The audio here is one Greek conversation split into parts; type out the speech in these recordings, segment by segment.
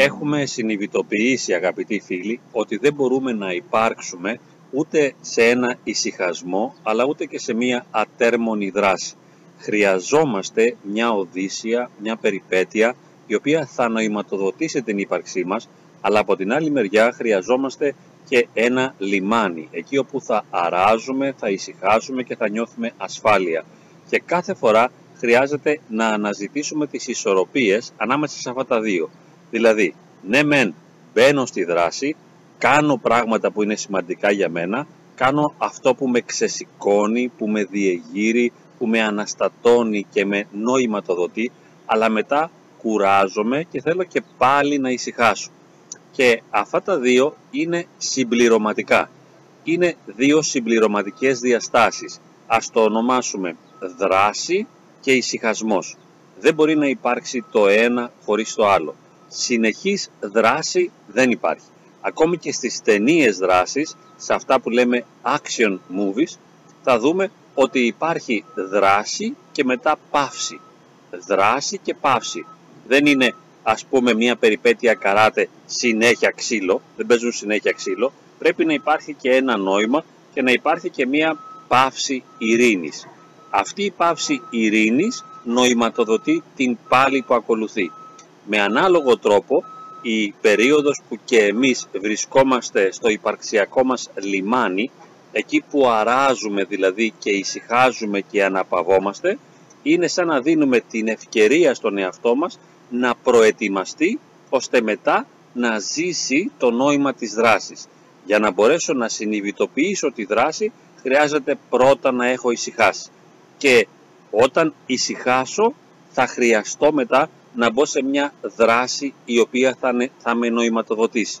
έχουμε συνειδητοποιήσει αγαπητοί φίλοι ότι δεν μπορούμε να υπάρξουμε ούτε σε ένα ησυχασμό αλλά ούτε και σε μια ατέρμονη δράση. Χρειαζόμαστε μια οδύσσια, μια περιπέτεια η οποία θα νοηματοδοτήσει την ύπαρξή μας αλλά από την άλλη μεριά χρειαζόμαστε και ένα λιμάνι εκεί όπου θα αράζουμε, θα ησυχάσουμε και θα νιώθουμε ασφάλεια. Και κάθε φορά χρειάζεται να αναζητήσουμε τις ισορροπίες ανάμεσα σε αυτά τα δύο. Δηλαδή, ναι μεν μπαίνω στη δράση, κάνω πράγματα που είναι σημαντικά για μένα, κάνω αυτό που με ξεσηκώνει, που με διεγείρει, που με αναστατώνει και με νοηματοδοτεί, αλλά μετά κουράζομαι και θέλω και πάλι να ησυχάσω. Και αυτά τα δύο είναι συμπληρωματικά. Είναι δύο συμπληρωματικές διαστάσεις. Ας το ονομάσουμε δράση και ησυχασμός. Δεν μπορεί να υπάρξει το ένα χωρίς το άλλο. Συνεχής δράση δεν υπάρχει. Ακόμη και στις ταινίες δράσης, σε αυτά που λέμε action movies, θα δούμε ότι υπάρχει δράση και μετά παύση. Δράση και παύση. Δεν είναι ας πούμε μια περιπέτεια καράτε συνέχεια ξύλο, δεν παίζουν συνέχεια ξύλο, πρέπει να υπάρχει και ένα νόημα και να υπάρχει και μια παύση ειρήνης. Αυτή η παύση ειρήνης νοηματοδοτεί την πάλη που ακολουθεί. Με ανάλογο τρόπο η περίοδος που και εμείς βρισκόμαστε στο υπαρξιακό μας λιμάνι, εκεί που αράζουμε δηλαδή και ησυχάζουμε και αναπαυόμαστε, είναι σαν να δίνουμε την ευκαιρία στον εαυτό μας να προετοιμαστεί ώστε μετά να ζήσει το νόημα της δράσης. Για να μπορέσω να συνειδητοποιήσω τη δράση χρειάζεται πρώτα να έχω ησυχάσει. Και όταν ησυχάσω θα χρειαστώ μετά να μπω σε μια δράση η οποία θα, θα με νοηματοδοτήσει.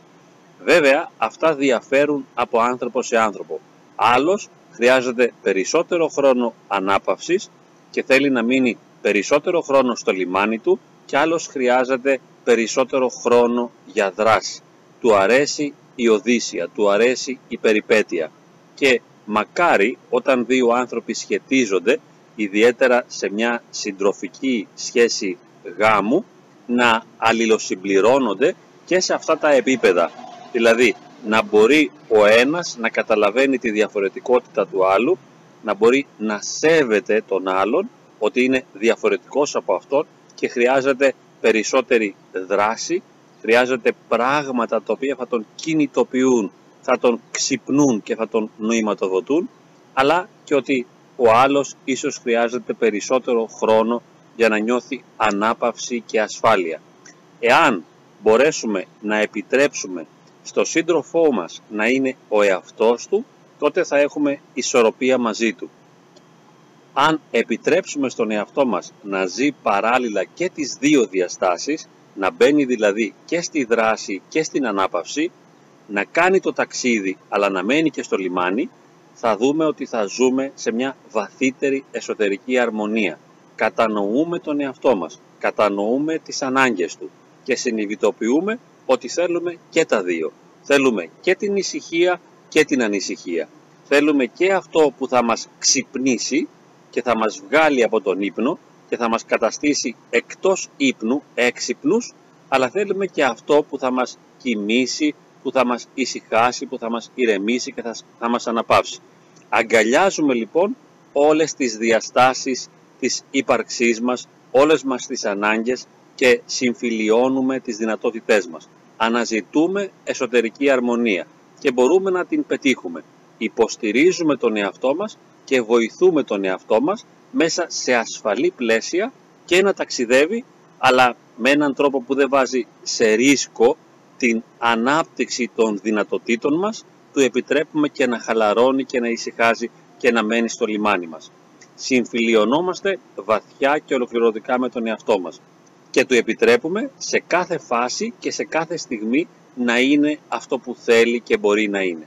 Βέβαια αυτά διαφέρουν από άνθρωπο σε άνθρωπο. Άλλος χρειάζεται περισσότερο χρόνο ανάπαυσης και θέλει να μείνει περισσότερο χρόνο στο λιμάνι του και άλλος χρειάζεται περισσότερο χρόνο για δράση. Του αρέσει η Οδύσσια, του αρέσει η περιπέτεια και μακάρι όταν δύο άνθρωποι σχετίζονται, ιδιαίτερα σε μια συντροφική σχέση γάμου, να αλληλοσυμπληρώνονται και σε αυτά τα επίπεδα. Δηλαδή να μπορεί ο ένας να καταλαβαίνει τη διαφορετικότητα του άλλου, να μπορεί να σέβεται τον άλλον ότι είναι διαφορετικός από αυτόν και χρειάζεται περισσότερη δράση, χρειάζεται πράγματα τα οποία θα τον κινητοποιούν, θα τον ξυπνούν και θα τον νοηματοδοτούν, αλλά και ότι ο άλλος ίσως χρειάζεται περισσότερο χρόνο για να νιώθει ανάπαυση και ασφάλεια. Εάν μπορέσουμε να επιτρέψουμε στο σύντροφό μας να είναι ο εαυτός του, τότε θα έχουμε ισορροπία μαζί του αν επιτρέψουμε στον εαυτό μας να ζει παράλληλα και τις δύο διαστάσεις, να μπαίνει δηλαδή και στη δράση και στην ανάπαυση, να κάνει το ταξίδι αλλά να μένει και στο λιμάνι, θα δούμε ότι θα ζούμε σε μια βαθύτερη εσωτερική αρμονία. Κατανοούμε τον εαυτό μας, κατανοούμε τις ανάγκες του και συνειδητοποιούμε ότι θέλουμε και τα δύο. Θέλουμε και την ησυχία και την ανησυχία. Θέλουμε και αυτό που θα μας ξυπνήσει και θα μας βγάλει από τον ύπνο και θα μας καταστήσει εκτός ύπνου, έξυπνους, αλλά θέλουμε και αυτό που θα μας κοιμήσει, που θα μας ησυχάσει, που θα μας ηρεμήσει και θα, θα μας αναπαύσει. Αγκαλιάζουμε λοιπόν όλες τις διαστάσεις της ύπαρξής μας, όλες μας τις ανάγκες και συμφιλιώνουμε τις δυνατότητές μας. Αναζητούμε εσωτερική αρμονία και μπορούμε να την πετύχουμε. Υποστηρίζουμε τον εαυτό μας και βοηθούμε τον εαυτό μας μέσα σε ασφαλή πλαίσια και να ταξιδεύει αλλά με έναν τρόπο που δεν βάζει σε ρίσκο την ανάπτυξη των δυνατοτήτων μας του επιτρέπουμε και να χαλαρώνει και να ησυχάζει και να μένει στο λιμάνι μας. Συμφιλιωνόμαστε βαθιά και ολοκληρωτικά με τον εαυτό μας και του επιτρέπουμε σε κάθε φάση και σε κάθε στιγμή να είναι αυτό που θέλει και μπορεί να είναι.